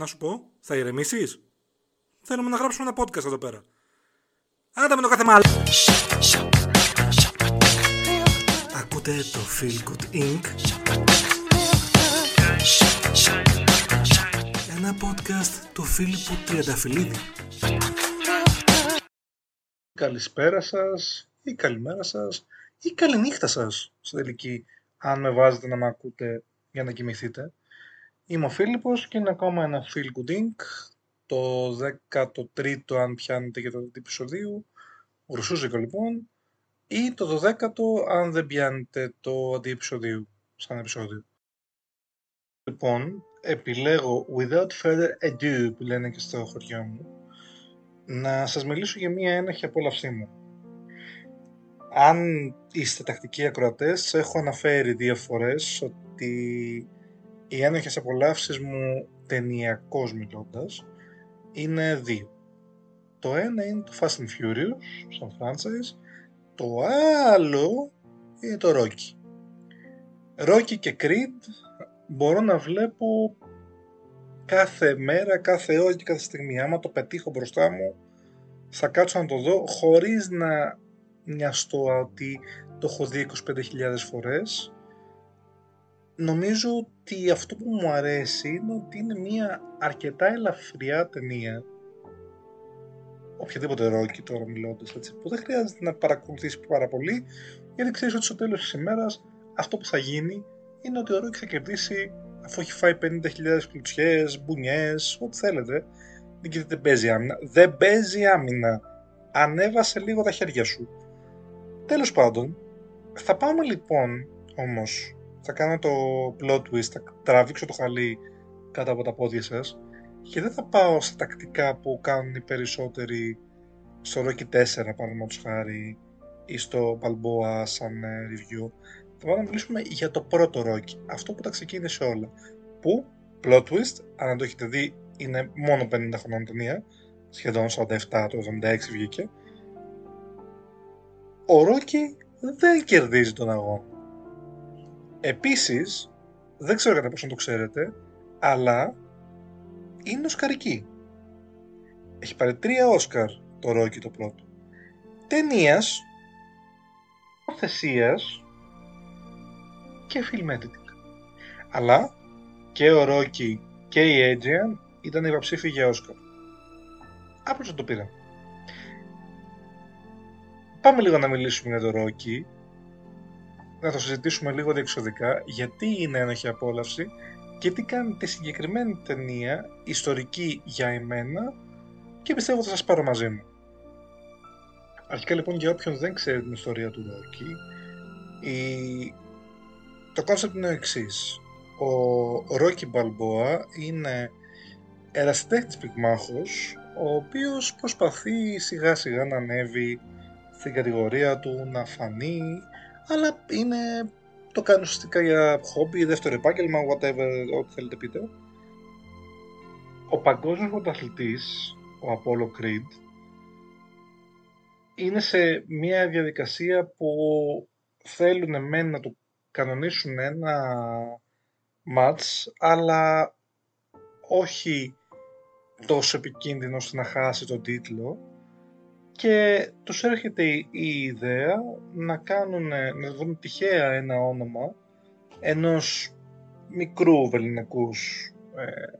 Να σου πω, θα ηρεμήσεις; Θέλουμε να γράψουμε ένα podcast εδώ πέρα. Άντε με το κάθε μάλλον. Ακούτε το Feel Good Inc. Ένα podcast του Φίλιππου Τριανταφυλλίδη. Καλησπέρα σας ή καλημέρα σας ή καληνύχτα σας στην τελική αν με βάζετε να με ακούτε για να κοιμηθείτε. Είμαι ο Φίλιππος και είναι ακόμα ένα Feel Good Inc. Το 13ο αν πιάνετε για το επεισοδίου. Ρουσούζικο λοιπόν. Ή το 12ο αν δεν πιάνετε το αντιεπισοδίου σαν επεισόδιο. Λοιπόν, επιλέγω without further ado που λένε και στο χωριό μου να σας μιλήσω για μία ένοχη απόλαυσή μου. Αν είστε τακτικοί ακροατές, έχω αναφέρει δύο φορές ότι οι ένοχες απολαύσεις μου ταινιακώς μιλώντας είναι δύο. Το ένα είναι το Fast and Furious σαν franchise, το άλλο είναι το Rocky. Rocky και Creed μπορώ να βλέπω κάθε μέρα, κάθε ώρα και κάθε στιγμή. Άμα το πετύχω μπροστά μου, θα κάτσω να το δω χωρίς να νοιαστώ ότι το έχω δει 25.000 φορές. Νομίζω ότι αυτό που μου αρέσει είναι ότι είναι μια αρκετά ελαφριά ταινία οποιαδήποτε ρόκι τώρα μιλώντας έτσι, που δεν χρειάζεται να παρακολουθήσει πάρα πολύ, γιατί ξέρεις ότι στο τέλος της ημέρας αυτό που θα γίνει είναι ότι ο Ρόκι θα κερδίσει αφού έχει φάει 50.000 κλουτσιές, μπουνιές, ό,τι θέλετε. Δεν, δεν παίζει άμυνα. Δεν παίζει άμυνα. Ανέβασε λίγο τα χέρια σου. Τέλος πάντων, θα πάμε λοιπόν όμως. Θα κάνω το plot twist, θα τραβήξω το χαλί κάτω από τα πόδια σας και δεν θα πάω στα τακτικά που κάνουν οι περισσότεροι στο Rocky 4 παραδείγματος χάρη ή στο Balboa σαν ε, review θα πάμε να μιλήσουμε για το πρώτο Rocky, αυτό που τα ξεκίνησε όλα. Που, plot twist, αν το έχετε δει, είναι μόνο 50 χρονών ταινία, σχεδόν 47, το 76 βγήκε. Ο Rocky δεν κερδίζει τον αγώνα. Επίσης, δεν ξέρω κατά πόσο το ξέρετε, αλλά είναι οσκαρική. Έχει πάρει τρία Όσκαρ το Rocky το πρώτο. Ταινίας, θεσίας και film editing. Αλλά και ο Ρόκι και η Adrian ήταν υποψήφοι για Όσκαρ. Άπλως το πήραν. Πάμε λίγο να μιλήσουμε για το Ρόκι. Να το συζητήσουμε λίγο διεξοδικά γιατί είναι ένοχη απόλαυση και τι κάνει τη συγκεκριμένη ταινία ιστορική για εμένα και πιστεύω θα σας πάρω μαζί μου. Αρχικά λοιπόν για όποιον δεν ξέρει την ιστορία του Ρόκι, η το concept είναι ο εξής. Ο Ρόκι Μπαλμπόα είναι ερασιτέχνης πυγμάχος, ο οποίος προσπαθεί σιγά σιγά να ανέβει στην κατηγορία του, να φανεί, αλλά είναι, το κάνει ουσιαστικά για χόμπι, δεύτερο επάγγελμα, whatever, ό,τι θέλετε πείτε. Ο παγκόσμιος πρωταθλητής, ο Apollo Creed, είναι σε μια διαδικασία που θέλουν εμένα να του κανονίσουν ένα μάτς, αλλά όχι τόσο επικίνδυνο ώστε να χάσει τον τίτλο και τους έρχεται η ιδέα να κάνουν, να δουν τυχαία ένα όνομα ενός μικρού βεληνικούς ε,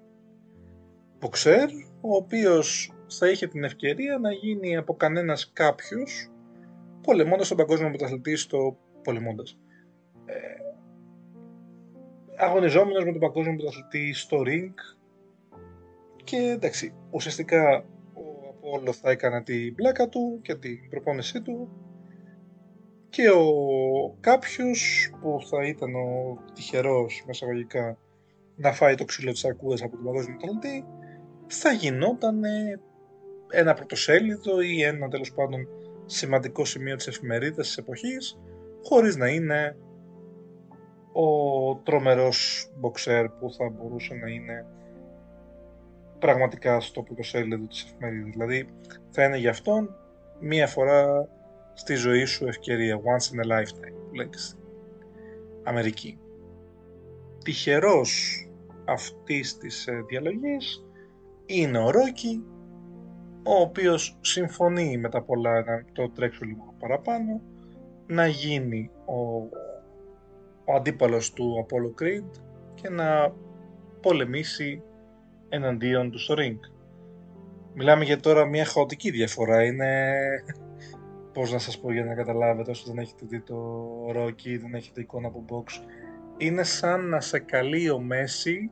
μποξέρ, ο οποίος θα είχε την ευκαιρία να γίνει από κανένας κάποιος πολεμώντας τον παγκόσμιο πρωταθλητή στο πολεμώντας. Ε, αγωνιζόμενος με τον παγκόσμιο πρωταθλητή στο ring. Και εντάξει, ουσιαστικά ο Απόλλω θα έκανε την πλάκα του και την προπόνησή του. Και ο κάποιος που θα ήταν ο τυχερός μεσαγωγικά να φάει το ξύλο της αρκούδας από τον παγκόσμιο πρωταθλητή θα γινόταν ένα πρωτοσέλιδο ή ένα τέλος πάντων σημαντικό σημείο της εφημερίδας της εποχής χωρίς να είναι ο τρομερός μποξέρ που θα μπορούσε να είναι πραγματικά στο πρωτοσέλιδο της εφημερίδας. Δηλαδή θα είναι για αυτόν μία φορά στη ζωή σου ευκαιρία, once in a lifetime, που λέει Αμερική. Τυχερός αυτής της ε, διαλογής είναι ο Ρόκι, ο οποίος συμφωνεί με τα πολλά να το τρέξω λίγο παραπάνω, να γίνει ο, ο αντίπαλος του Apollo Creed και να πολεμήσει εναντίον του στο ring. Μιλάμε για τώρα μια χαοτική διαφορά, είναι... Πώς να σας πω για να καταλάβετε όσο δεν έχετε δει το Rocky, δεν έχετε εικόνα από box. Είναι σαν να σε καλεί ο Μέση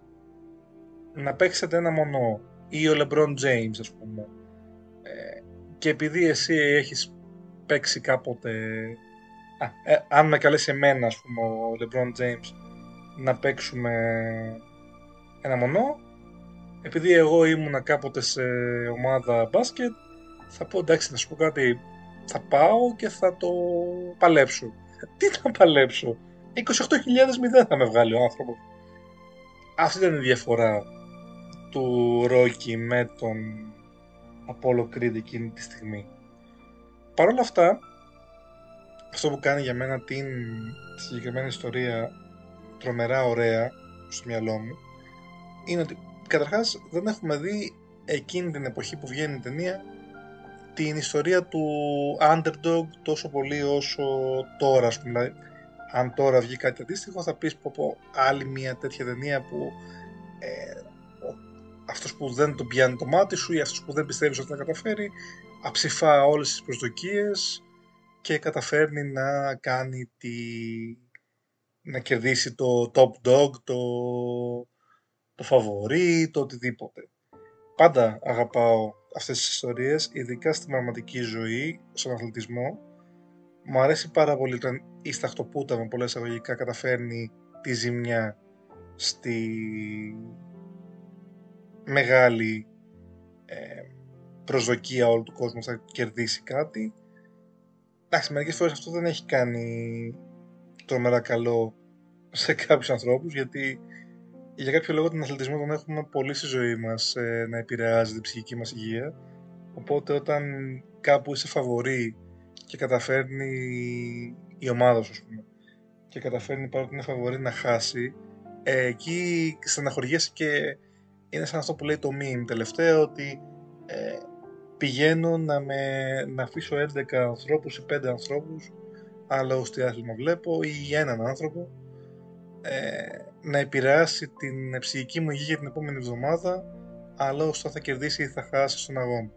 να παίξετε ένα μονό ή ο LeBron James ας πούμε. Ε, και επειδή εσύ έχεις παίξει κάποτε... Α, ε, αν με καλέσει εμένα ας πούμε ο LeBron James να παίξουμε ένα μονό, επειδή εγώ ήμουνα κάποτε σε ομάδα μπάσκετ, θα πω εντάξει να σου πω κάτι, θα πάω και θα το παλέψω. Τι θα παλέψω, 28.000 θα με βγάλει ο άνθρωπος. Αυτή ήταν η διαφορά του Ρόκι με τον Apollo Creed εκείνη τη στιγμή. Παρ' όλα αυτά, αυτό που κάνει για μένα την συγκεκριμένη ιστορία τρομερά ωραία στο μυαλό μου είναι ότι καταρχάς δεν έχουμε δει εκείνη την εποχή που βγαίνει η ταινία την ιστορία του underdog τόσο πολύ όσο τώρα ας πούμε. Δηλαδή, αν τώρα βγει κάτι αντίστοιχο θα πεις πω, πω άλλη μια τέτοια ταινία που ε, αυτός που δεν τον πιάνει το μάτι σου ή αυτός που δεν πιστεύεις ότι θα καταφέρει αψηφά όλες τις προσδοκίες και καταφέρνει να κάνει τη... να κερδίσει το top dog, το, το φαβορί, το οτιδήποτε. Πάντα αγαπάω αυτές τις ιστορίες, ειδικά στην πραγματική ζωή, στον αθλητισμό. Μου αρέσει πάρα πολύ όταν η σταχτοπούτα με πολλές αγωγικά καταφέρνει τη ζημιά στη μεγάλη ε, προσδοκία όλου του κόσμου θα κερδίσει κάτι. Εντάξει, μερικές φορές αυτό δεν έχει κάνει τρομερά καλό σε κάποιους ανθρώπους γιατί για κάποιο λόγο τον αθλητισμό τον έχουμε πολύ στη ζωή μας ε, να επηρεάζει την ψυχική μας υγεία. Οπότε όταν κάπου είσαι φαβορή και καταφέρνει η ομάδα σου πούμε και καταφέρνει παρότι είναι φαβορή να χάσει ε, εκεί στεναχωριέσαι και είναι σαν αυτό που λέει το meme τελευταίο ότι ε, πηγαίνω να, με, να αφήσω 11 ανθρώπους ή 5 ανθρώπους άλλο τι άθλημα βλέπω ή έναν άνθρωπο. Ε, να επηρεάσει την ψυχική μου υγεία για την επόμενη εβδομάδα αλλά όσο θα κερδίσει ή θα χάσει στον αγώνα.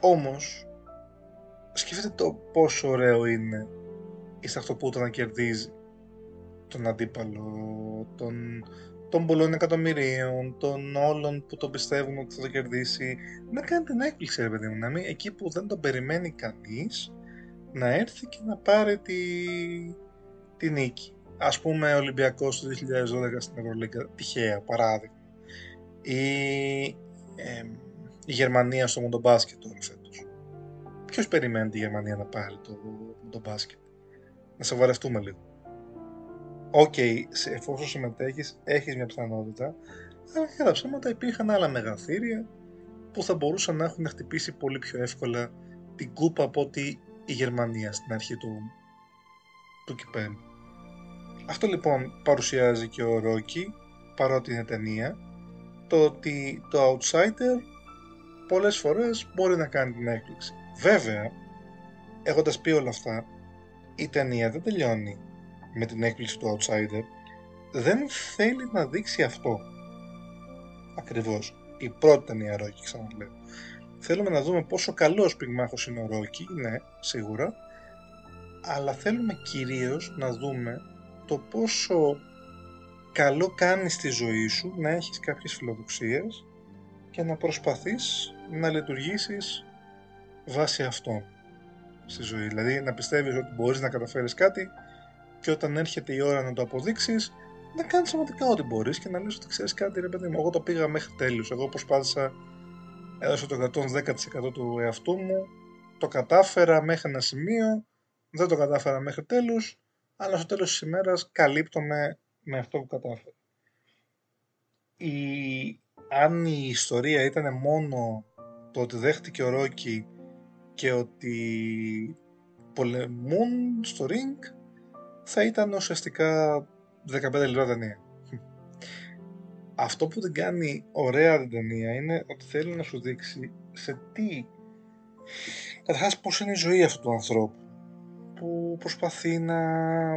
Όμως, σκεφτείτε το πόσο ωραίο είναι η σταχτοπούτα να κερδίζει τον αντίπαλο, τον, των πολλών εκατομμυρίων, των όλων που τον πιστεύουν ότι θα το κερδίσει, να κάνει την έκπληξη, ρε παιδί μου, να μην, εκεί που δεν τον περιμένει κανείς, να έρθει και να πάρει τη, τη νίκη. Ας πούμε, ο Ολυμπιακός του 2012 στην Ευρωλίγκα, τυχαία, παράδειγμα. Ή ε, η Γερμανία στο Μουντομπάσκετ τώρα φέτος. Ποιος περιμένει τη Γερμανία να πάρει το Μουντομπάσκετ; Να σοβαρευτούμε λίγο ok, okay, εφόσον συμμετέχεις, έχεις μια πιθανότητα, αλλά για τα ψέματα υπήρχαν άλλα μεγαθήρια που θα μπορούσαν να έχουν χτυπήσει πολύ πιο εύκολα την κούπα από ότι η Γερμανία στην αρχή του, του κυπέλου. Αυτό λοιπόν παρουσιάζει και ο Ρόκι, παρότι είναι ταινία, το ότι το outsider πολλές φορές μπορεί να κάνει την έκπληξη. Βέβαια, έχοντας πει όλα αυτά, η ταινία δεν τελειώνει με την έκπληξη του outsider δεν θέλει να δείξει αυτό. Ακριβώς. Η πρώτη ταινία Ρόκι, ξαναλέω. Θέλουμε να δούμε πόσο καλός πυγμάχος είναι ο Ρόκι, ναι, σίγουρα, αλλά θέλουμε κυρίως να δούμε το πόσο καλό κάνεις στη ζωή σου να έχεις κάποιες φιλοδοξίες και να προσπαθείς να λειτουργήσεις βάσει αυτών στη ζωή. Δηλαδή να πιστεύεις ότι μπορείς να καταφέρεις κάτι και όταν έρχεται η ώρα να το αποδείξεις, να κάνεις πραγματικά ό,τι μπορείς και να λες ότι ξέρεις κάτι, ρε παιδί μου. Εγώ το πήγα μέχρι τέλους. Εγώ προσπάθησα, έδωσα το 110% του εαυτού μου, το κατάφερα μέχρι ένα σημείο, δεν το κατάφερα μέχρι τέλους, αλλά στο τέλος της ημέρας καλύπτομαι με αυτό που κατάφερα. Η... Αν η ιστορία ήταν μόνο το ότι δέχτηκε ο Ρόκι και ότι πολεμούν στο ring, θα ήταν ουσιαστικά 15 λεπτά ταινία. αυτό που την κάνει ωραία την ταινία είναι ότι θέλει να σου δείξει σε τι καταρχάς πώς είναι η ζωή αυτού του ανθρώπου που προσπαθεί να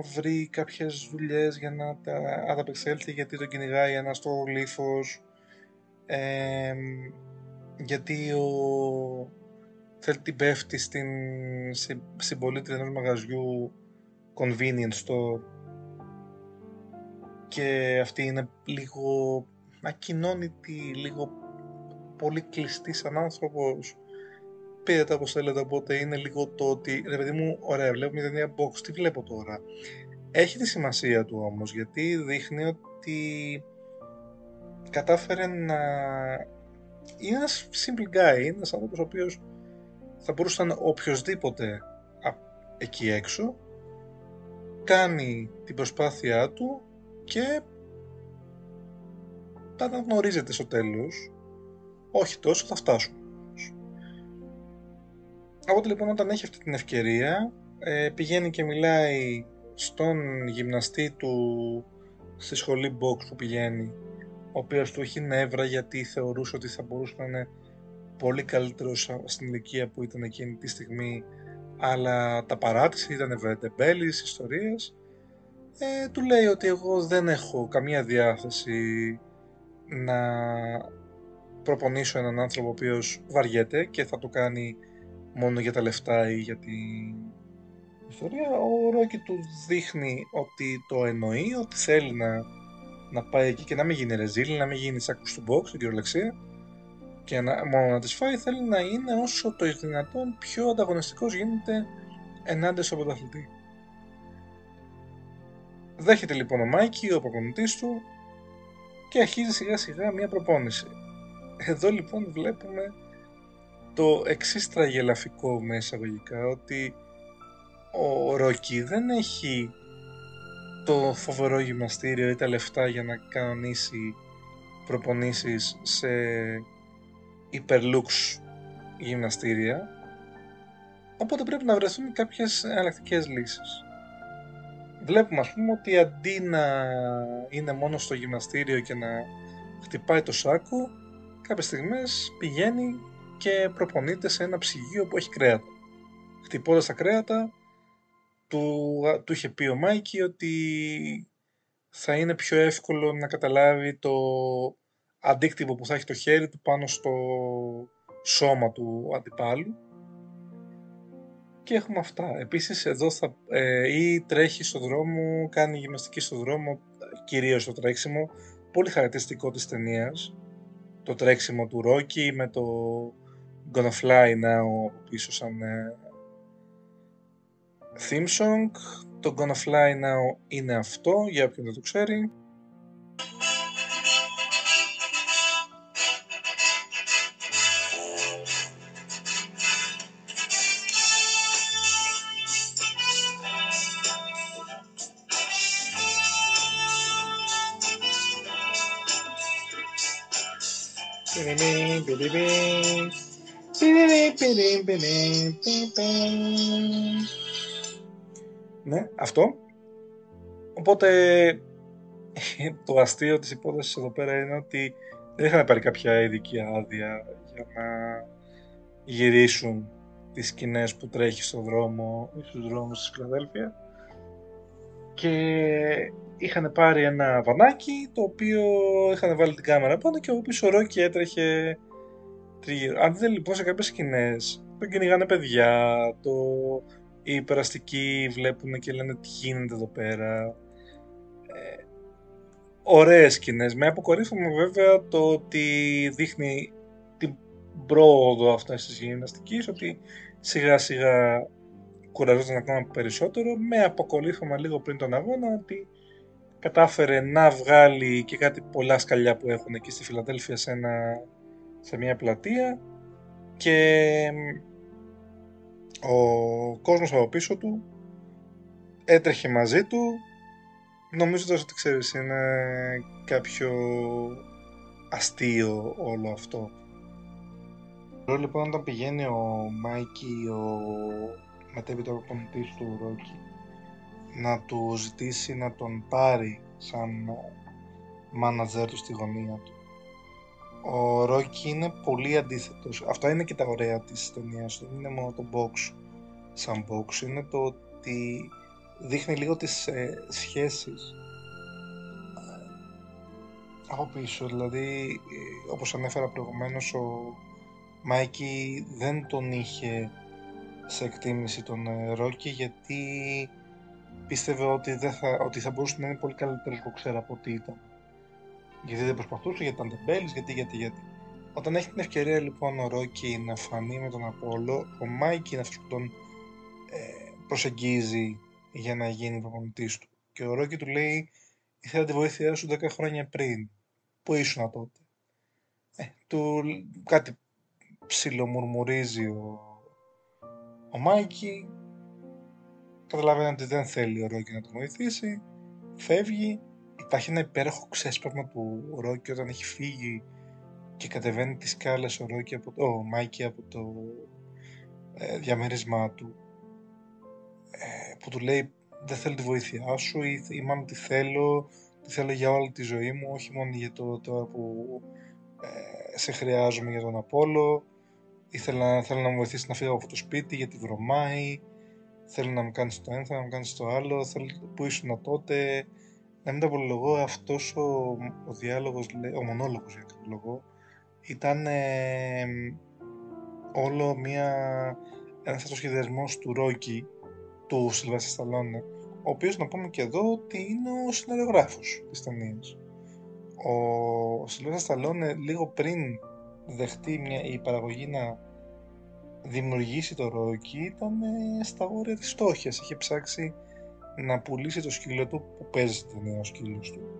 βρει κάποιες δουλειές για να τα ανταπεξέλθει γιατί τον κυνηγάει ένα στο λίφος γιατί ο θέλει την πέφτει στην συμπολίτρια ενός μαγαζιού convenience store. Και αυτή είναι λίγο ακοινώνητη, λίγο πολύ κλειστή σαν άνθρωπος πήρε όπως θέλετε οπότε είναι λίγο το ότι ρε παιδί μου ωραία βλέπουμε μια ταινία box. Τι βλέπω τώρα; Έχει τη σημασία του όμως γιατί δείχνει ότι κατάφερε να είναι ένας simple guy είναι ένας άνθρωπος ο οποίος θα μπορούσε να είναι οποιοδήποτε εκεί έξω κάνει την προσπάθειά του και τα αναγνωρίζεται στο τέλος. Όχι τόσο θα φτάσουμε Οπότε λοιπόν όταν έχει αυτή την ευκαιρία ε, πηγαίνει και μιλάει στον γυμναστή του στη σχολή box που πηγαίνει ο οποίος του έχει νεύρα γιατί θεωρούσε ότι θα μπορούσε να είναι πολύ καλύτερος στην ηλικία που ήταν εκείνη τη στιγμή. Αλλά τα παράτησε, ήταν βεντεμπέλης, ιστορίες. Ε, του λέει ότι εγώ δεν έχω καμία διάθεση να προπονήσω έναν άνθρωπο ο οποίος βαριέται και θα το κάνει μόνο για τα λεφτά ή για την ιστορία. Ο Ρόκι του δείχνει ότι το εννοεί, ότι θέλει να, να πάει εκεί και να μην γίνει ρεζίλ, να μην γίνει σάκου του box, στην κυριολεξία και να, μόνο να τις φάει, θέλει να είναι όσο το δυνατόν πιο ανταγωνιστικός γίνεται ενάντια στον πρωταθλητή. Δέχεται λοιπόν ο Μάικη, ο προπονητής του και αρχίζει σιγά σιγά μια προπόνηση. Εδώ λοιπόν βλέπουμε το εξής τραγελαφικό με εισαγωγικά ότι ο Ρόκι δεν έχει το φοβερό γυμναστήριο ή τα λεφτά για να κανονίσει προπονήσεις σε υπερλούξ γυμναστήρια οπότε πρέπει να βρεθούν κάποιες εναλλακτικές λύσεις. Βλέπουμε ας πούμε ότι αντί να είναι μόνο στο γυμναστήριο και να χτυπάει το σάκο κάποιες στιγμές πηγαίνει και προπονείται σε ένα ψυγείο που έχει κρέατα. Χτυπώντας τα κρέατα, του, του είχε πει ο Μάικη ότι θα είναι πιο εύκολο να καταλάβει το αντίκτυπο που θα έχει το χέρι του πάνω στο σώμα του αντιπάλου. Και έχουμε αυτά. Επίσης εδώ θα, ε, ή τρέχει στο δρόμο, κάνει γυμναστική στο δρόμο, κυρίως το τρέξιμο, πολύ χαρακτηριστικό της ταινίας. Το τρέξιμο του Ρόκι με το Gonna Fly Now από πίσω σαν ε, theme song. Το Gonna Fly Now είναι αυτό, για όποιον δεν το ξέρει. Ναι, αυτό. Οπότε το αστείο της υπόθεσης εδώ πέρα είναι ότι δεν είχαν πάρει κάποια ειδική άδεια για να γυρίσουν τις σκηνές που τρέχει στον δρόμο ή στους δρόμους της Φιλαδέλφια και είχαν πάρει ένα βανάκι το οποίο είχαν βάλει την κάμερα πάνω και ο πίσω Ρόκι έτρεχε τριγύρω. Αν δείτε λοιπόν σε κάποιες σκηνές τον κυνηγάνε παιδιά, το... οι υπεραστικοί βλέπουν και λένε τι γίνεται εδώ πέρα. Ε, ωραίες σκηνές, με αποκορύφωμα βέβαια το ότι δείχνει την πρόοδο αυτά της γυμναστικής, ότι σιγά σιγά κουραζόταν ακόμα περισσότερο, με αποκορύφωμα λίγο πριν τον αγώνα ότι κατάφερε να βγάλει και κάτι πολλά σκαλιά που έχουν εκεί στη Φιλαδέλφια σε, ένα, σε μια πλατεία και ο κόσμος από πίσω του έτρεχε μαζί του νομίζοντας ότι ξέρεις είναι κάποιο αστείο όλο αυτό. Τώρα λοιπόν όταν πηγαίνει ο Μάικη, ο μετέπειτα προπονητής του Ρόκι, να του ζητήσει να τον πάρει σαν μάνατζερ του στη γωνία του. Ο Ρόκι είναι πολύ αντίθετος. Αυτά είναι και τα ωραία της ταινίας του. Δεν είναι μόνο το box σαν box. Είναι το ότι δείχνει λίγο τις ε, σχέσεις ε, από πίσω. Δηλαδή, ε, όπως ανέφερα προηγουμένως, ο Μάικη δεν τον είχε σε εκτίμηση τον ε, Ρόκι γιατί πίστευε ότι, δεν θα, ότι θα μπορούσε να είναι πολύ καλύτερος ξέρω από ό,τι ήταν. Γιατί δεν προσπαθούσε, γιατί ήταν τεμπέλης, γιατί, γιατί, γιατί. Όταν έχει την ευκαιρία λοιπόν ο Ρόκι να φανεί με τον Απόλο, ο Μάικη είναι αυτός που τον ε, προσεγγίζει για να γίνει προπονητής του. Και ο Ρόκι του λέει, ήθελα τη βοήθειά σου 10 χρόνια πριν. Πού ήσουν τότε; Ε, του κάτι ψιλομουρμουρίζει ο, ο Μάικη, καταλαβαίνει ότι δεν θέλει ο Ρόκι να τον βοηθήσει, φεύγει, υπάρχει ένα υπέροχο ξέσπασμα του Ρόκι όταν έχει φύγει και κατεβαίνει τις σκάλες ο, Ρόκι από το, ο Μάικη από το ε, διαμέρισμά του ε, που του λέει δεν θέλω τη βοήθειά σου ή, ή μάλλον τη θέλω, τη θέλω για όλη τη ζωή μου, όχι μόνο για το τώρα που ε, σε χρειάζομαι για τον Απόλο ήθελα, θέλω να μου βοηθήσεις να φύγω από το σπίτι γιατί βρωμάει. Θέλω να μου κάνεις το ένα, θέλω να μου κάνεις το άλλο. Θέλω, που ήσουν τότε να μην τα απολογώ αυτός ο, ο διάλογος, ο μονόλογος για κάποιο λόγο ήταν ε, όλο μια, ένας αυτοσχεδιασμός του Ρόκι του Σιλβέστα Σταλόνε ο οποίος να πούμε και εδώ ότι είναι ο σεναριογράφος της ταινίας. Ο Σιλβέστα Σταλόνε λίγο πριν δεχτεί μια, η παραγωγή να δημιουργήσει το Ρόκι ήταν στα όρια της στόχιας. Είχε ψάξει να πουλήσει το σκύλο του που παίζει στην ταινία ο σκύλος του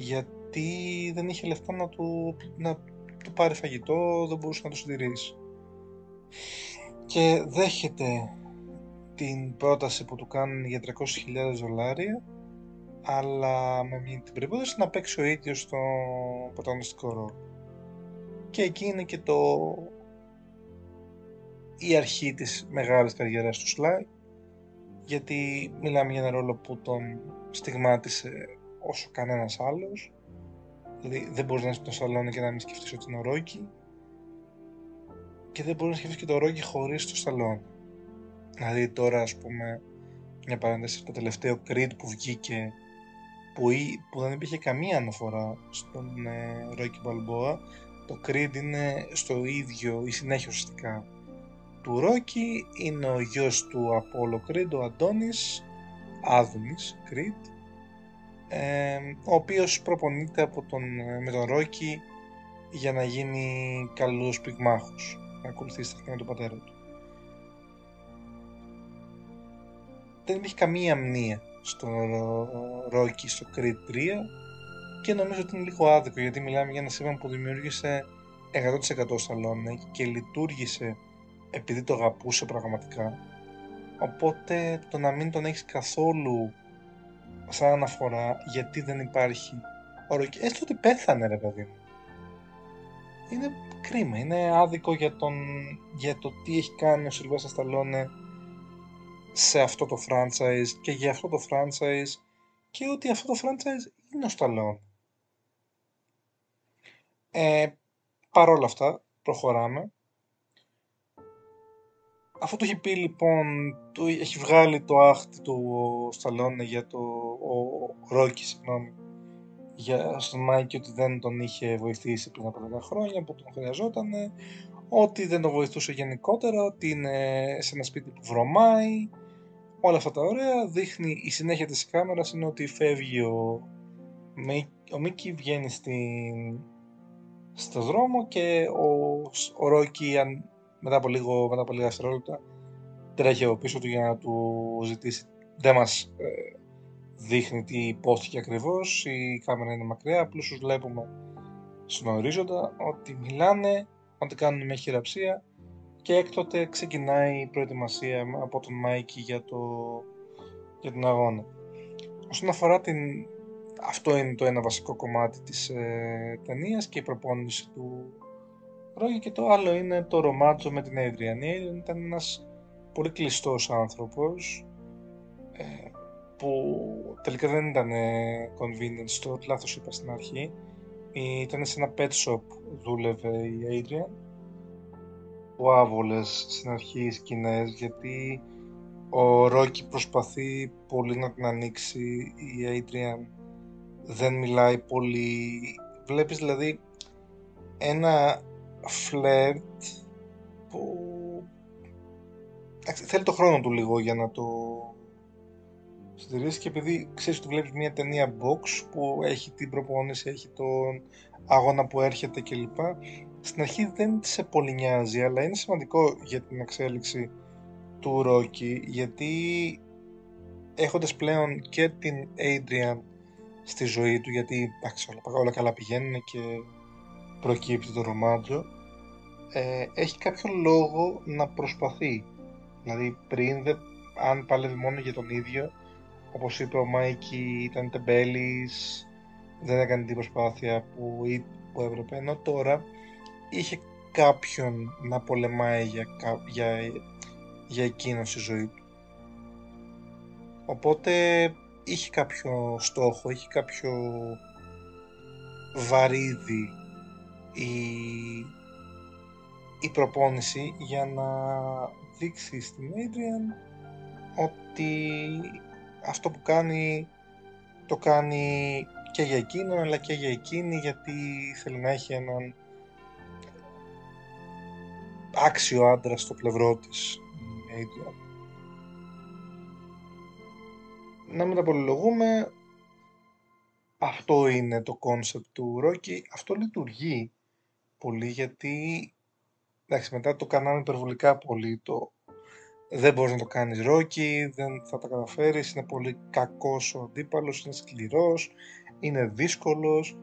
γιατί δεν είχε λεφτά να του, να του πάρει φαγητό, δεν μπορούσε να το συντηρήσει. Και δέχεται την πρόταση που του κάνουν για 300.000 δολάρια αλλά με την περίπτωση να παίξει ο ίδιος στο πρωταγωνιστικό ρόλο. Και εκεί είναι και το η αρχή της μεγάλης καριέρας του Σλάι γιατί μιλάμε για ένα ρόλο που τον στιγμάτισε όσο κανένας άλλος. Δηλαδή δεν μπορείς να είσαι στο σαλόνι και να μην σκεφτείς ότι είναι ο Ρόκι. Και δεν μπορείς να σκεφτείς και το Ρόκι χωρίς το σαλόνι. Δηλαδή τώρα ας πούμε μια παρένθεση το τελευταίο Creed που βγήκε που, που δεν υπήρχε καμία αναφορά στον ε, Rocky Balboa το Creed είναι στο ίδιο ή συνέχεια ουσιαστικά του Ρόκι είναι ο γιος του Απόλο Creed, ο Αντώνης Άδωνης Creed ε, ο οποίος προπονείται από τον, με τον Ρόκι για να γίνει καλός πυγμάχος να ακολουθήσει τα του πατέρα του. Δεν υπήρχε καμία αμνία στο Ρόκι στο Creed 3 και νομίζω ότι είναι λίγο άδικο γιατί μιλάμε για ένα σύμπαν που δημιούργησε 100% σαλόνι και λειτουργήσε επειδή το αγαπούσε πραγματικά. Οπότε το να μην τον έχεις καθόλου σαν αναφορά γιατί δεν υπάρχει Ρόκι, έστω ότι πέθανε ρε παιδί μου. Είναι κρίμα, είναι άδικο για, τον, για το τι έχει κάνει ο Σιλβέστα Σταλόνε σε αυτό το franchise και για αυτό το franchise και ότι αυτό το franchise είναι ο Σταλόν. Ε, Παρ' όλα αυτά, προχωράμε. Αυτό το έχει πει λοιπόν, το, έχει βγάλει το άχτη του ο Σταλόνε για το, ο Ρόκι, συγγνώμη, για στον Μάικη ότι δεν τον είχε βοηθήσει πριν από 10 χρόνια που τον χρειαζόταν, ότι δεν τον βοηθούσε γενικότερα, ότι είναι σε ένα σπίτι που βρωμάει, όλα αυτά τα ωραία. Δείχνει η συνέχεια της κάμερας είναι ότι φεύγει ο, ο Μίκη, βγαίνει στην, στο δρόμο και ο, ο Ρόκι μετά από, λίγο, μετά από λίγα δευτερόλεπτα τρέχει από πίσω του για να του ζητήσει. Δεν μας ε, δείχνει τι υπόθηκε ακριβώς, η κάμερα είναι μακριά, απλώς τους βλέπουμε στον ορίζοντα ότι μιλάνε, ότι κάνουν μια χειραψία και έκτοτε ξεκινάει η προετοιμασία από τον Μάικη για, το, για τον αγώνα. Όσον αφορά την... Αυτό είναι το ένα βασικό κομμάτι της ε, ταινίας και η προπόνηση του Ρόγι και το άλλο είναι το ρομάτζο με την Adrian. Η Adrian ήταν ένας πολύ κλειστός άνθρωπος, ε, που τελικά δεν ήταν ε, convenience store, λάθος είπα στην αρχή. Ήταν σε ένα pet shop δούλευε η Adrian. Ο άβολες στην αρχή οι σκηνές γιατί ο Ρόκι προσπαθεί πολύ να την ανοίξει η Adrian δεν μιλάει πολύ βλέπεις δηλαδή ένα φλερτ που θέλει το χρόνο του λίγο για να το συντηρήσει και επειδή ξέρεις ότι βλέπεις μια ταινία box που έχει την προπόνηση, έχει τον αγώνα που έρχεται κλπ. Στην αρχή δεν σε πολύ νοιάζει, αλλά είναι σημαντικό για την εξέλιξη του Ρόκι, γιατί έχοντας πλέον και την Adrian στη ζωή του, γιατί εντάξει, όλα, όλα καλά πηγαίνουν και προκύπτει το ρομάτζο, ε, έχει κάποιο λόγο να προσπαθεί. Δηλαδή πριν, αν πάλευε μόνο για τον ίδιο, όπως είπε ο Μάικη ήταν τεμπέλης, δεν έκανε την προσπάθεια που, που έπρεπε, ενώ τώρα είχε κάποιον να πολεμάει για, για, για εκείνο στη ζωή του. Οπότε είχε κάποιο στόχο, είχε κάποιο βαρύδι η, η προπόνηση για να δείξει στην Adrian ότι αυτό που κάνει το κάνει και για εκείνον αλλά και για εκείνη γιατί θέλει να έχει έναν άξιο άντρα στο πλευρό της Adrian. Να μην τα πολυλογούμε αυτό είναι το concept του Rocky αυτό λειτουργεί πολύ γιατί εντάξει μετά το κάναμε υπερβολικά πολύ το δεν μπορείς να το κάνεις Ρόκι, δεν θα τα καταφέρεις, είναι πολύ κακός ο αντίπαλος, είναι σκληρός, είναι δύσκολος.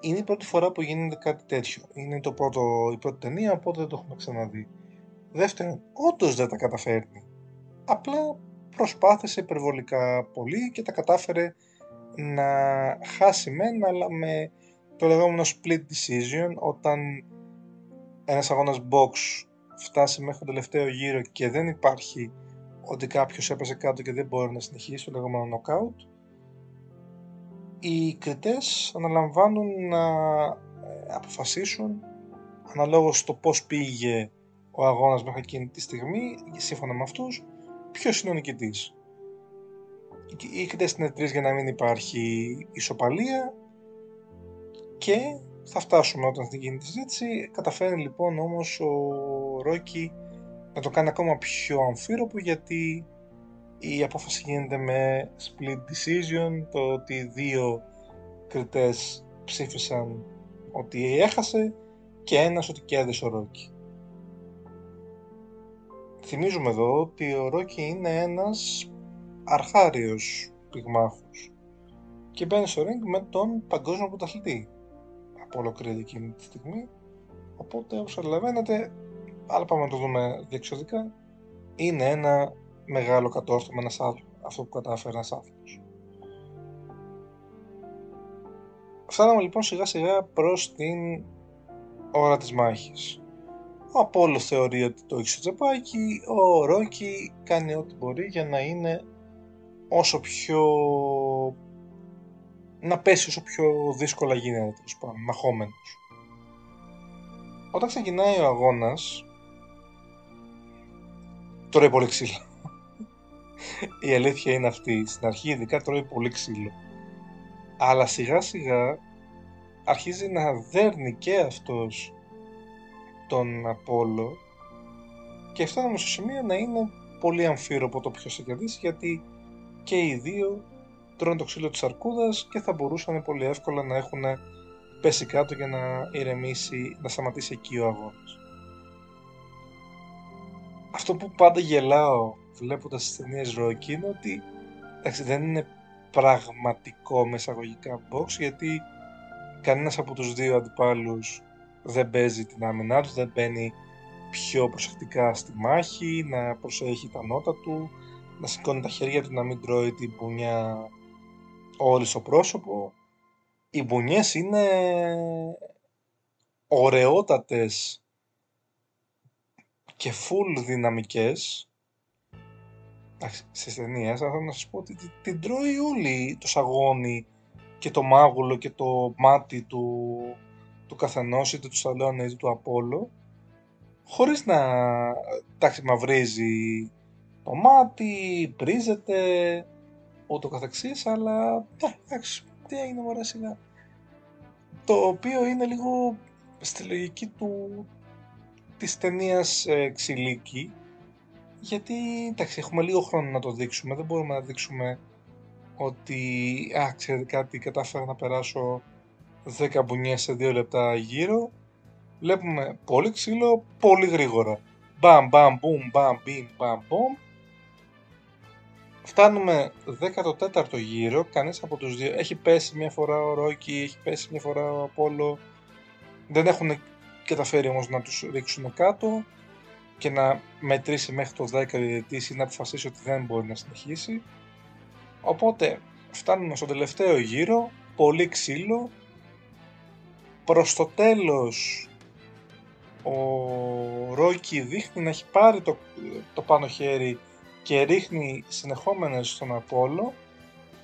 Είναι η πρώτη φορά που γίνεται κάτι τέτοιο. Είναι το πρώτο, η πρώτη ταινία, οπότε δεν το έχουμε ξαναδεί. Δεύτερον, όντως δεν τα καταφέρνει. Απλά προσπάθησε υπερβολικά πολύ και τα κατάφερε να χάσει μένα, αλλά με το λεγόμενο split decision, όταν ένας αγώνας box φτάσει μέχρι τον τελευταίο γύρο και δεν υπάρχει ότι κάποιος έπεσε κάτω και δεν μπορεί να συνεχίσει το λεγόμενο knockout οι κριτές αναλαμβάνουν να ε, αποφασίσουν αναλόγως στο πώς πήγε ο αγώνας μέχρι εκείνη τη στιγμή σύμφωνα με αυτούς ποιος είναι ο νικητής. Οι κριτές είναι τρεις για να μην υπάρχει ισοπαλία και θα φτάσουμε όταν θα γίνει τη συζήτηση. Καταφέρει λοιπόν όμως ο Ρόκι να το κάνει ακόμα πιο αμφίροπο γιατί η απόφαση γίνεται με split decision, το ότι δύο κριτές ψήφισαν ότι έχασε και ένας ότι κέρδισε ο Ρόκι. Θυμίζουμε εδώ ότι ο Ρόκι είναι ένας αρχάριος πυγμάχος και μπαίνει στο ring με τον παγκόσμιο πρωταθλητή ολοκλήρη εκείνη τη στιγμή. Οπότε, όπως καταλαβαίνετε, αλλά πάμε να το δούμε διεξοδικά, είναι ένα μεγάλο κατόρθωμα ένας αυτό που κατάφερε ένας άνθρωπος. Φτάναμε λοιπόν σιγά σιγά προς την ώρα της μάχης. Ο Απόλλω θεωρεί ότι το έχει στο τσεπάκι, ο Ρόκι κάνει ό,τι μπορεί για να είναι όσο πιο να πέσει όσο πιο δύσκολα γίνεται, τέλος πάντων, μαχόμενος. Όταν ξεκινάει ο αγώνας, τρώει πολύ ξύλο. Η αλήθεια είναι αυτή. Στην αρχή ειδικά τρώει πολύ ξύλο. Αλλά σιγά σιγά αρχίζει να δέρνει και αυτός τον Απόλλω και φτάνουμε στο σημείο να είναι πολύ αμφίροπο το ποιος θα κερδίσει γιατί και οι δύο τρώνε το ξύλο της αρκούδας και θα μπορούσαν πολύ εύκολα να έχουν πέσει κάτω για να ηρεμήσει, να σταματήσει εκεί ο αγώνας. Αυτό που πάντα γελάω βλέποντας τις ταινίες Rocky είναι ότι εντάξει, δεν είναι πραγματικό μεσαγωγικά box γιατί κανένας από τους δύο αντιπάλους δεν παίζει την άμυνά τους, δεν μπαίνει πιο προσεκτικά στη μάχη, να προσέχει τα νότα του, να σηκώνει τα χέρια του να μην τρώει την πουνιά όλοι στο πρόσωπο. Οι μπουνιές είναι ωραιότατες και full δυναμικές Στι ταινίες, θα να σας πω ότι την τρώει όλη το σαγόνι και το μάγουλο και το μάτι του, του καθενός είτε του Σταλόνε είτε του Απόλο χωρίς να τάξει μαυρίζει το μάτι, πρίζεται ούτω καθεξής αλλά ναι, εντάξει, τι έγινε μωρέ σιγά το οποίο είναι λίγο στη λογική του της ταινίας ε, Ξυλίκη γιατί εντάξει έχουμε λίγο χρόνο να το δείξουμε δεν μπορούμε να δείξουμε ότι α, ξέρετε κάτι, κατάφερα να περάσω 10 μπουνιές σε 2 λεπτά γύρω. Βλέπουμε πολύ ξύλο, πολύ γρήγορα. Μπαμ, μπαμ, μπουμ, μπαμ, μπιμ, μπαμ, μπομ. Φτάνουμε 14ο γύρο, κανείς από τους δύο έχει πέσει μια φορά ο Ρόκι, έχει πέσει μια φορά ο Απόλλω. Δεν έχουν καταφέρει όμως να τους ρίξουν κάτω και να μετρήσει μέχρι το 10 διετής ή να αποφασίσει ότι δεν μπορεί να συνεχίσει. Οπότε φτάνουμε στο τελευταίο γύρο, πολύ ξύλο. Προς το τέλος ο Ρόκι δείχνει να έχει πάρει το, το πάνω χέρι και ρίχνει συνεχόμενες στον Απόλο.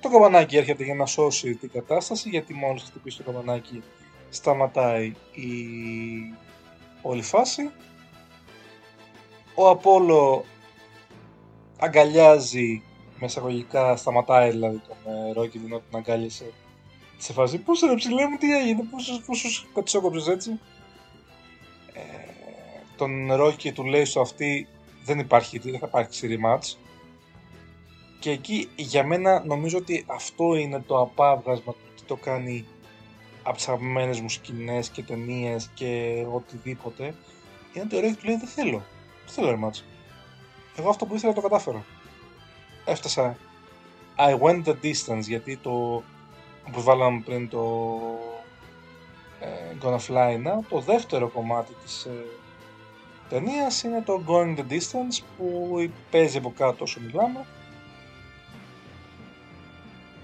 Το καμπανάκι έρχεται για να σώσει την κατάσταση γιατί μόλις χτυπήσει το καμπανάκι σταματάει η όλη φάση. Ο Απόλο αγκαλιάζει με εισαγωγικά σταματάει δηλαδή τον ε, Ρόκι ενώ τον αγκάλισε σε φάση πώς ρε ψηλέ μου τι έγινε, πόσους, πόσους κατσόκοψες έτσι; Ε, τον Ρόκι του λέει στο αυτή δεν υπάρχει, δεν θα υπάρξει rematch. Και εκεί για μένα νομίζω ότι αυτό είναι το απάβγασμα του τι το κάνει από τις αγαπημένες μου σκηνές και ταινίες και οτιδήποτε είναι ότι ο Ρόκι του λέει δεν θέλω, δεν θέλω rematch. Εγώ αυτό που ήθελα το κατάφερα. Έφτασα. I went the distance γιατί το που βάλαμε πριν το ε, Gonna Fly Now το δεύτερο κομμάτι της ε, ταινίας είναι το Going the Distance που παίζει από κάτω όσο μιλάμε.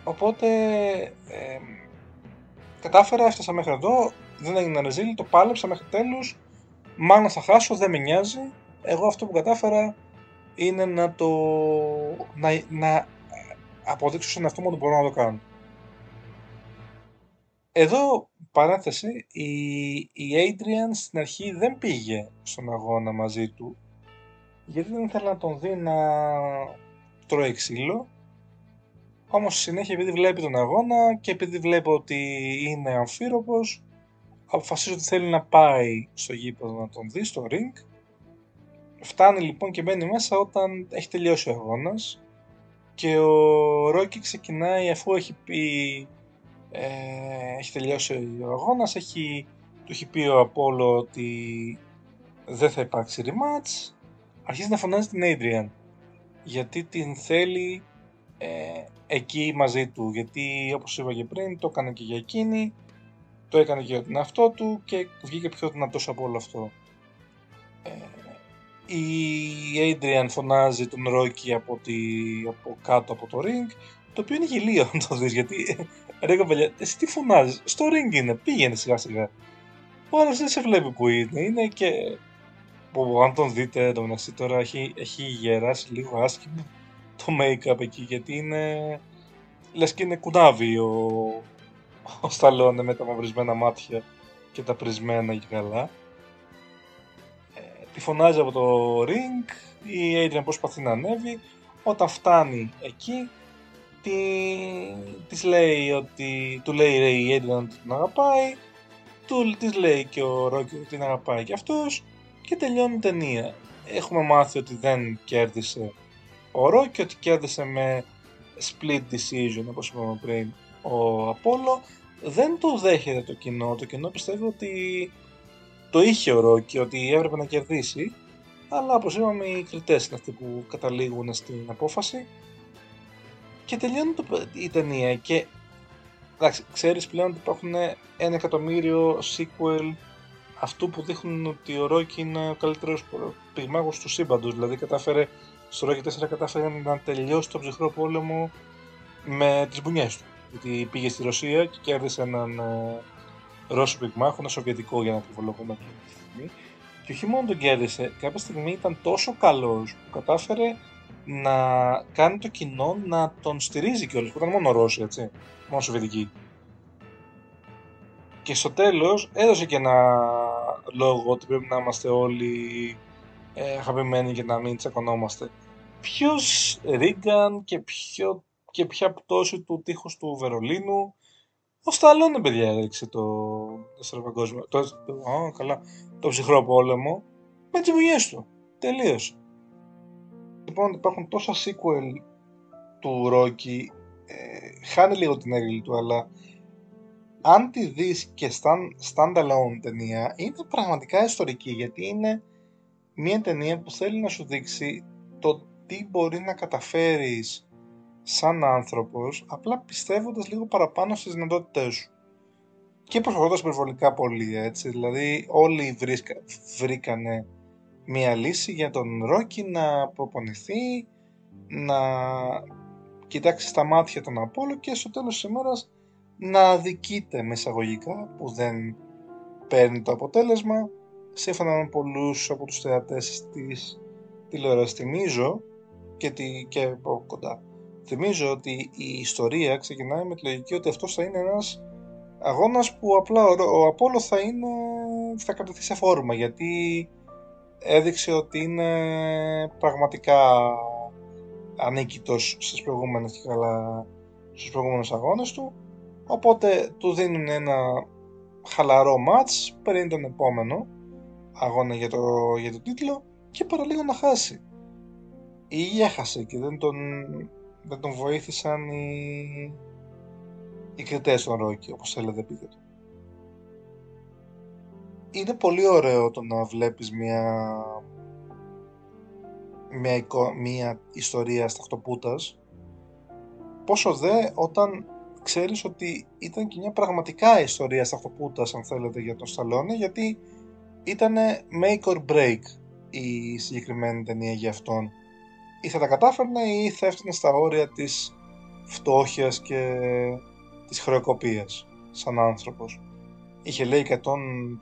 Οπότε ε, κατάφερα, έφτασα μέχρι εδώ δεν έγινε ρεζίλ, το πάλεψα μέχρι τέλους. Μάλλον θα χάσω, δεν με νοιάζει. Εγώ αυτό που κατάφερα είναι να το να, να αποδείξω στον εαυτό μου ότι μπορώ να το κάνω. Εδώ, παράθεση, η, η Adrian στην αρχή δεν πήγε στον αγώνα μαζί του γιατί δεν ήθελε να τον δει να τρώει ξύλο. Όμως συνέχεια επειδή βλέπει τον αγώνα και επειδή βλέπει ότι είναι αμφίροπος αποφασίζει ότι θέλει να πάει στο γήπεδο να τον δει στο ring. Φτάνει λοιπόν και μπαίνει μέσα όταν έχει τελειώσει ο αγώνας και ο Ρόκι ξεκινάει αφού έχει πει ε, έχει τελειώσει ο αγώνας έχει, του έχει πει ο Απόλλω ότι δεν θα υπάρξει rematch. Αρχίζει να φωνάζει την Adrian γιατί την θέλει ε, εκεί μαζί του γιατί όπως είπα και πριν το έκανε και για εκείνη το έκανε και για την αυτό του και βγήκε πιο δυνατός από όλο αυτό. Ε, η Adrian φωνάζει τον Ρόκι από, τη, από κάτω από το ring, το οποίο είναι γελίο να το δεις, γιατί ρε κοπελιά, εσύ τι φωνάζεις, στο ring είναι, πήγαινε σιγά σιγά. Ο άλλος δεν σε βλέπει που είναι, είναι και... Που, αν τον δείτε, το μεταξύ τώρα έχει, έχει γεράσει λίγο άσχημα το make-up εκεί, γιατί είναι... Λες και είναι κουνάβι ο, ο Σταλόνε με τα μαυρισμένα μάτια και τα πρισμένα και καλά τη φωνάζει από το ring, η Adrian προσπαθεί να ανέβει, όταν φτάνει εκεί τη, της λέει ότι, του λέει η Adrian ότι την αγαπάει, του, της λέει και ο Rocky ότι την αγαπάει και αυτός και τελειώνει η ταινία. Έχουμε μάθει ότι δεν κέρδισε ο Rocky, ότι κέρδισε με split decision όπως είπαμε πριν ο Apollo. Δεν το δέχεται το κοινό, το κοινό πιστεύει ότι το είχε ο Ρόκι ότι έπρεπε να κερδίσει, αλλά όπως είπαμε οι κριτές είναι αυτοί που καταλήγουν στην απόφαση και τελειώνει το, η ταινία και εντάξει, ξέρεις πλέον ότι υπάρχουν ένα εκατομμύριο sequel αυτού που δείχνουν ότι ο Ρόκι είναι ο καλύτερος πυγμάχος του σύμπαντος, δηλαδή κατάφερε στο Ρόκι 4 κατάφερε να τελειώσει τον ψυχρό πόλεμο με τις μπουνιές του. Γιατί πήγε στη Ρωσία και κέρδισε έναν ε, Ρώσο πυγμάχο, ένα Σοβιετικό για να ακριβολογούμε αυτή τη στιγμή. Και όχι μόνο τον κέρδισε, κάποια στιγμή ήταν τόσο καλός που κατάφερε να κάνει το κοινό να τον στηρίζει κιόλας, που ήταν μόνο Ρώσοι, έτσι, μόνο Σοβιετικοί. Και στο τέλος έδωσε και ένα λόγο ότι πρέπει να είμαστε όλοι ε, αγαπημένοι και να μην τσακωνόμαστε. Ποιος Ρίγκαν και, ποιο, και ποια πτώση του τείχους του Βερολίνου ο Σταλόνε, παιδιά, έδειξε το δεύτερο παγκόσμιο. Το, το, το, καλά, το ψυχρό πόλεμο με τις δουλειέ του. Τελείωσε. Λοιπόν, υπάρχουν τόσα sequel του Rocky. Ε, χάνει λίγο την έγκλη του, αλλά αν τη δεις και standalone ταινία, είναι πραγματικά ιστορική, γιατί είναι μια ταινία που θέλει να σου δείξει το τι μπορεί να καταφέρεις σαν άνθρωπος, απλά πιστεύοντας λίγο παραπάνω στις δυνατότητές σου. Και προσπαθώντας υπερβολικά πολύ, έτσι. Δηλαδή, όλοι βρίσκα, βρήκανε μία λύση για τον Ρόκι να αποπονηθεί, να κοιτάξει στα μάτια τον Απόλο και στο τέλος της ημέρας να αδικείται με εισαγωγικά που δεν παίρνει το αποτέλεσμα. Σύμφωνα με πολλούς από τους θεατές της τηλεόρασης θυμίζω και, τη, και από κοντά Θυμίζω ότι η ιστορία ξεκινάει με τη λογική ότι αυτός θα είναι ένας αγώνας που απλά ο, Απόλλω θα είναι θα κρατηθεί σε φόρμα γιατί έδειξε ότι είναι πραγματικά ανίκητος στις προηγούμενες και καλά στους προηγούμενους αγώνες του οπότε του δίνουν ένα χαλαρό μάτς πριν τον επόμενο αγώνα για το, για το τίτλο και παραλίγο να χάσει ή έχασε και δεν τον δεν τον βοήθησαν οι, οι κριτές των Ρόκι, όπως θέλετε πείτε το. Είναι πολύ ωραίο το να βλέπεις μια, μια, μια ιστορία σταχτοπούτας, πόσο δε όταν ξέρεις ότι ήταν και μια πραγματικά ιστορία σταχτοπούτας, αν θέλετε, για τον Σταλόνι, γιατί ήταν make or break η συγκεκριμένη ταινία για αυτόν ή θα τα κατάφερνε ή θα έφτανε στα όρια της φτώχειας και της χρεοκοπίας σαν άνθρωπος. Είχε λέει 100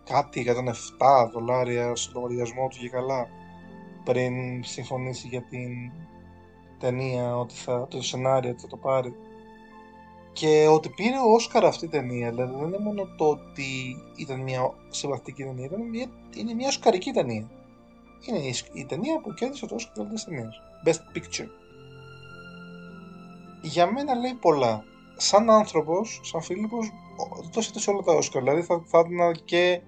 κάτι, 107 δολάρια στο λογαριασμό του και καλά πριν συμφωνήσει για την ταινία, ότι θα, το σενάριο ότι θα το πάρει. Και ότι πήρε ο Όσκαρ αυτή η ταινία, δηλαδή δεν είναι μόνο το ότι ήταν μια συμπαθητική ταινία, ήταν μια, είναι μια οσκαρική ταινία. Είναι η, η ταινία που κέρδισε το Όσκαρ της ταινίας. Best Picture. Για μένα λέει πολλά. Σαν άνθρωπος, σαν Φίλιππος, δώσετε σε όλα τα Όσκαρ. Δηλαδή θα, θα έδινα και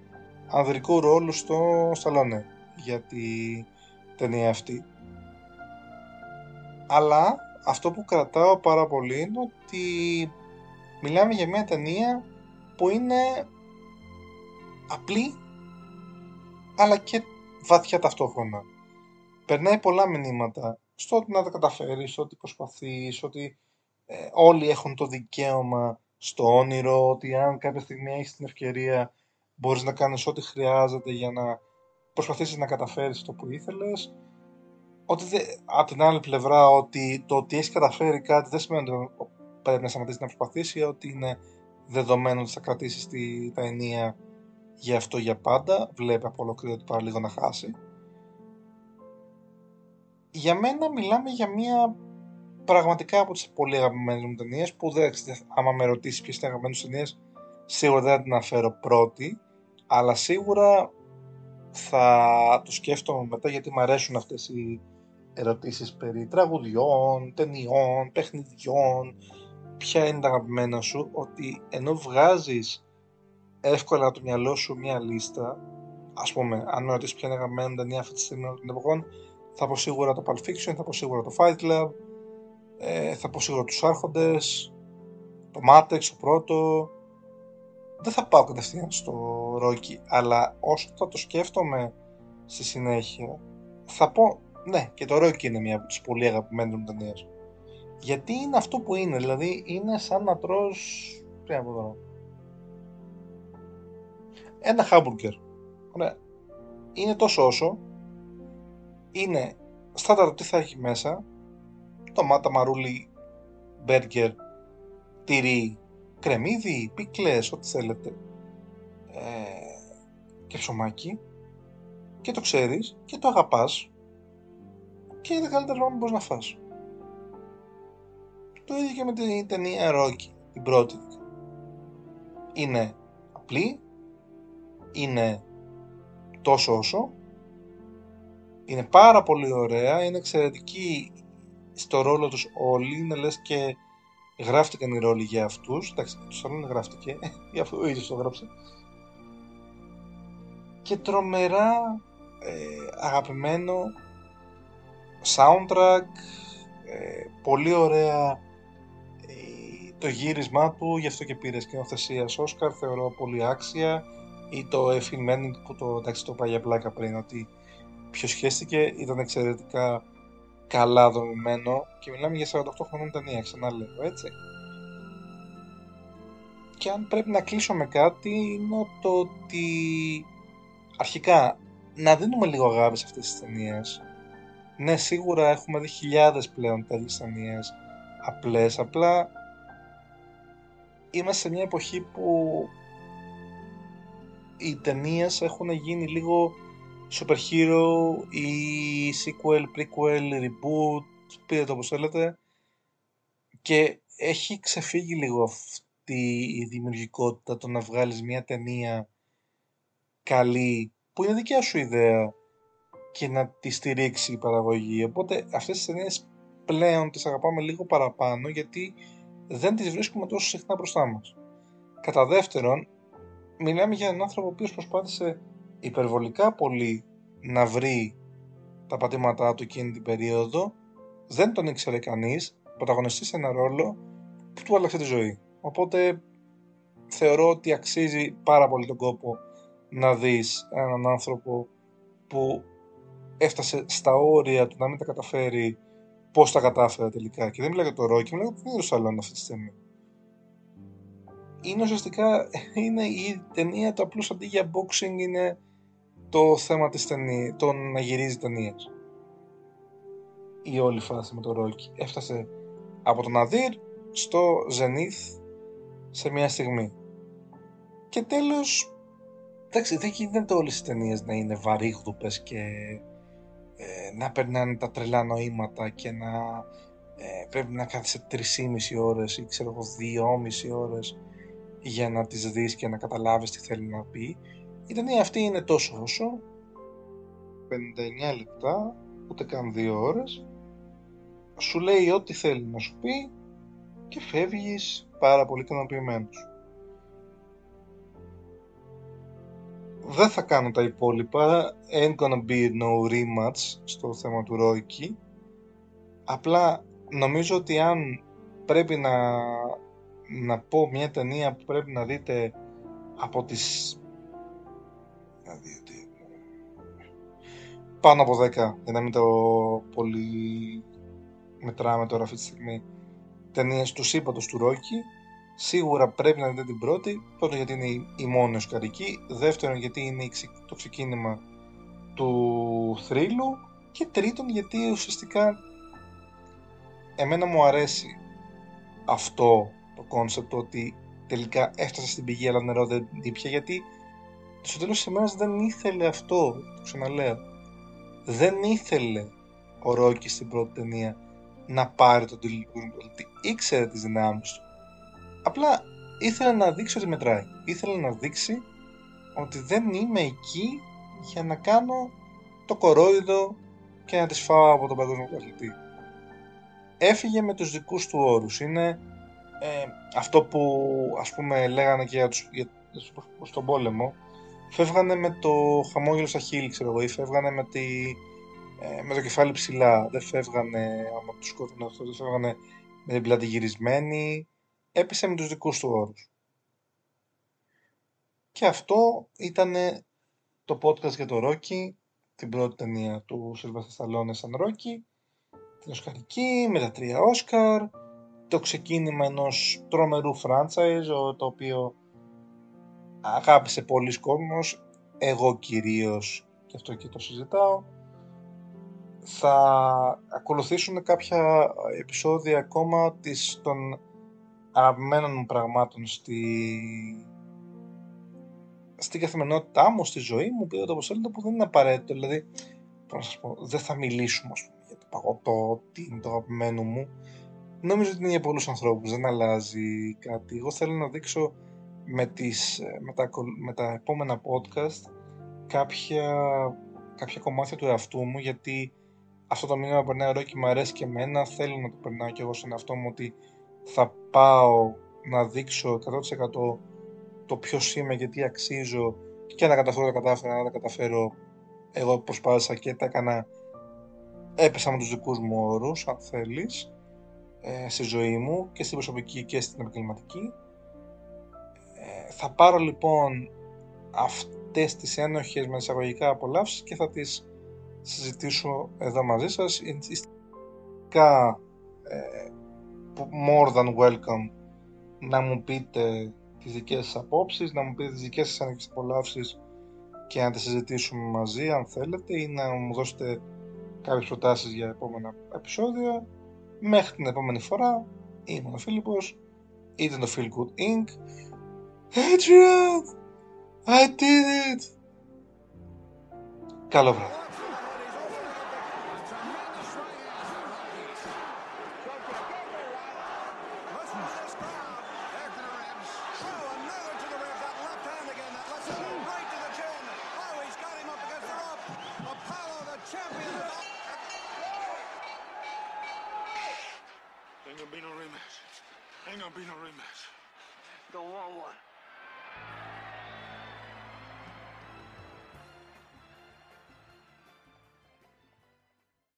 ανδρικό ρόλο στο Σταλόνε για τη ταινία αυτή. Αλλά αυτό που κρατάω πάρα πολύ είναι ότι μιλάμε για μια ταινία που είναι απλή αλλά και βαθιά ταυτόχρονα. Περνάει πολλά μηνύματα στο ότι να τα καταφέρεις, ότι προσπαθείς, ότι ε, όλοι έχουν το δικαίωμα στο όνειρο, ότι αν κάποια στιγμή έχεις την ευκαιρία μπορείς να κάνεις ό,τι χρειάζεται για να προσπαθήσεις να καταφέρεις το που ήθελες. Ότι δε, από την άλλη πλευρά ότι το ότι έχεις καταφέρει κάτι δεν σημαίνει ότι πρέπει να σταματήσεις να προσπαθήσεις, ότι είναι δεδομένο ότι θα κρατήσεις τα ενία για αυτό για πάντα. Βλέπει από ολοκλήρω ότι πάρα λίγο να χάσει για μένα μιλάμε για μια πραγματικά από τις πολύ αγαπημένες μου ταινίες που δεν άμα με ρωτήσεις ποιες είναι αγαπημένες ταινίες σίγουρα δεν θα την αναφέρω πρώτη αλλά σίγουρα θα το σκέφτομαι μετά γιατί μου αρέσουν αυτές οι ερωτήσεις περί τραγουδιών, ταινιών, παιχνιδιών ποια είναι τα αγαπημένα σου ότι ενώ βγάζεις εύκολα από το μυαλό σου μια λίστα ας πούμε αν με ρωτήσεις ποια είναι αγαπημένη ταινία αυτή τη στιγμή των εποχών θα πω σίγουρα το Pulp Fiction, θα πω σίγουρα το Fight Club, ε, θα πω σίγουρα τους Άρχοντες, το Matrix, το πρώτο. Δεν θα πάω κατευθείαν στο Rocky, αλλά όσο θα το σκέφτομαι στη συνέχεια, θα πω, ναι, και το Rocky είναι μια από τις πολύ αγαπημένες μου ταινίες. Γιατί είναι αυτό που είναι, δηλαδή είναι σαν να τρως, τι να πω τώρα, ένα χάμπουργκερ. Ωραία. Είναι τόσο όσο, είναι στάνταρ τι θα έχει μέσα τομάτα, μαρούλι, μπέργκερ, τυρί, κρεμμύδι, πίκλες, ό,τι θέλετε ε, και ψωμάκι και το ξέρεις και το αγαπάς και είναι το καλύτερο πράγμα που μπορείς να φας. Το ίδιο και με την ταινία Rocky, την πρώτη. Είναι απλή, είναι τόσο όσο, είναι πάρα πολύ ωραία, είναι εξαιρετική στο ρόλο τους όλοι, είναι λες και γράφτηκαν οι ρόλοι για αυτούς, εντάξει, τους άλλων γράφτηκε, για αυτό ο ίδιος το γράψε, και τρομερά ε, αγαπημένο soundtrack, ε, πολύ ωραία ε, το γύρισμά του, γι' αυτό και πήρε σκηνοθεσία Όσκαρ, θεωρώ πολύ άξια, ή το Effie Manning που το, εντάξει, το πάει για πλάκα πριν, ότι ποιος σχέστηκε, ήταν εξαιρετικά καλά δομημένο και μιλάμε για 48 χρονών ταινία, ξαναλέω, έτσι. Και αν πρέπει να κλείσω με κάτι, είναι το ότι αρχικά να δίνουμε λίγο αγάπη σε αυτές τις ταινίες. Ναι, σίγουρα έχουμε δει χιλιάδες πλέον τέτοιες ταινίες απλές, απλά είμαστε σε μια εποχή που οι ταινίες έχουν γίνει λίγο super hero ή sequel, prequel, reboot, πείτε το όπως θέλετε και έχει ξεφύγει λίγο αυτή η δημιουργικότητα το να βγάλεις μια ταινία καλή που είναι δικιά σου ιδέα και να τη στηρίξει η παραγωγή. Οπότε αυτές τις ταινίες πλέον τις αγαπάμε λίγο παραπάνω γιατί δεν τις βρίσκουμε τόσο συχνά μπροστά μας. Κατά δεύτερον, μιλάμε για έναν άνθρωπο ο οποίος προσπάθησε υπερβολικά πολύ να βρει τα πατήματά του εκείνη την περίοδο, δεν τον ήξερε κανείς, πρωταγωνιστεί σε ένα ρόλο που του άλλαξε τη ζωή. Οπότε θεωρώ ότι αξίζει πάρα πολύ τον κόπο να δεις έναν άνθρωπο που έφτασε στα όρια του να μην τα καταφέρει πώς τα κατάφερε τελικά. Και δεν μιλάω για το Ρόκι, μιλάω για τον ίδιο Σαλόν αυτή τη στιγμή. Είναι ουσιαστικά είναι η ταινία το απλώς αντί για boxing είναι το θέμα της ταινία, το να γυρίζει ταινίες. Η όλη φάση με το Ρόκι. Έφτασε από τον Αδύρ στο Zenith σε μια στιγμή. Και τέλος Εντάξει, δεν γίνεται όλες οι ταινίες να είναι βαρύγδουπες και ε, να περνάνε τα τρελά νοήματα και να ε, πρέπει να κάθεσαι 3,5 ώρες ή ξέρω εγώ 2,5 ώρες για να τις δεις και να καταλάβεις τι θέλει να πει. Η ταινία αυτή είναι τόσο όσο, 59 λεπτά, ούτε καν 2 ώρες, σου λέει ό,τι θέλει να σου πει και φεύγεις πάρα πολύ ικανοποιημένος. δεν θα κάνω τα υπόλοιπα. Ain't gonna be no rematch στο θέμα του Ρόικη. Απλά νομίζω ότι αν πρέπει να, να πω μια ταινία που πρέπει να δείτε από τις πάνω από 10 για να μην το πολύ μετράμε τώρα αυτή τη στιγμή ταινίες του σύμπαντος του Ρόκι Σίγουρα πρέπει να δείτε την πρώτη. Πρώτον γιατί είναι η μόνη οσκαρική. Δεύτερον γιατί είναι το ξεκίνημα του θρύλου. Και τρίτον γιατί ουσιαστικά εμένα μου αρέσει αυτό το concept ότι τελικά έφτασε στην πηγή αλλά νερό δεν ήπια γιατί στο τέλος της ημέρας δεν ήθελε αυτό, το ξαναλέω. Δεν ήθελε ο Ρόκη στην πρώτη ταινία να πάρει τον τίτλο του Ήξερε τις δυνάμεις του Απλά ήθελα να δείξει ότι μετράει. Ήθελα να δείξει ότι δεν είμαι εκεί για να κάνω το κορόιδο και να τις φάω από τον παγκόσμιο πρωταθλητή. Έφυγε με τους δικούς του όρους. Είναι ε, αυτό που ας πούμε λέγανε και για τους, για, στον πόλεμο. Φεύγανε με το χαμόγελο στα χείλη, ξέρω εγώ, ή φεύγανε με, τη, ε, με το κεφάλι ψηλά. Δεν φεύγανε άμα τους σκότωνε αυτό, δεν φεύγανε με την πλάτη γυρισμένη έπεσε με τους δικούς του όρους. Και αυτό ήταν το podcast για το Ρόκι, την πρώτη ταινία του Σιλβέστα Σταλόνε σαν Ρόκι, την Οσκαρική με τα τρία Όσκαρ, το ξεκίνημα ενός τρομερού franchise, το οποίο αγάπησε πολλοί κόσμος, εγώ κυρίως, και αυτό και το συζητάω. Θα ακολουθήσουν κάποια επεισόδια ακόμα της, των αγαπημένων μου πραγμάτων στη... στην καθημερινότητά μου, στη ζωή μου, πείτε το όπως θέλετε, που δεν είναι απαραίτητο. Δηλαδή, πώς να σας πω, δεν θα μιλήσουμε ας πούμε, για το παγωτό, τι είναι το αγαπημένο μου. Νομίζω ότι είναι για πολλούς ανθρώπους, δεν αλλάζει κάτι. Εγώ θέλω να δείξω με, τις, με, τα, με τα επόμενα podcast κάποια, κάποια κομμάτια του εαυτού μου γιατί αυτό το μήνυμα περνάει ωραίο και μου αρέσει και εμένα. Θέλω να το περνάω και εγώ στον εαυτό μου ότι θα πάω να δείξω 100% το ποιος είμαι και τι αξίζω. Και να καταφέρω τα κατάφερα, να τα καταφέρω. Εγώ προσπάθησα και τα έκανα. Έπεσα με τους δικούς μου όρους αν θέλεις ε, στη ζωή μου και στην προσωπική και στην επαγγελματική. ε, θα πάρω λοιπόν αυτές τις ένοχες με εισαγωγικά απολαύσεις και θα τις συζητήσω εδώ μαζί σας είστε ε, more than welcome να μου πείτε τις δικές σας απόψεις, να μου πείτε τις δικές σας ένοχες απολαύσεις και να τις συζητήσουμε μαζί αν θέλετε ή να μου δώσετε κάποιες προτάσεις για επόμενα επεισόδια. Μέχρι την επόμενη φορά, ήμουν ο Φίλιππος, ήταν το Feel Good Inc. Adrian! I did it! Καλό βράδυ.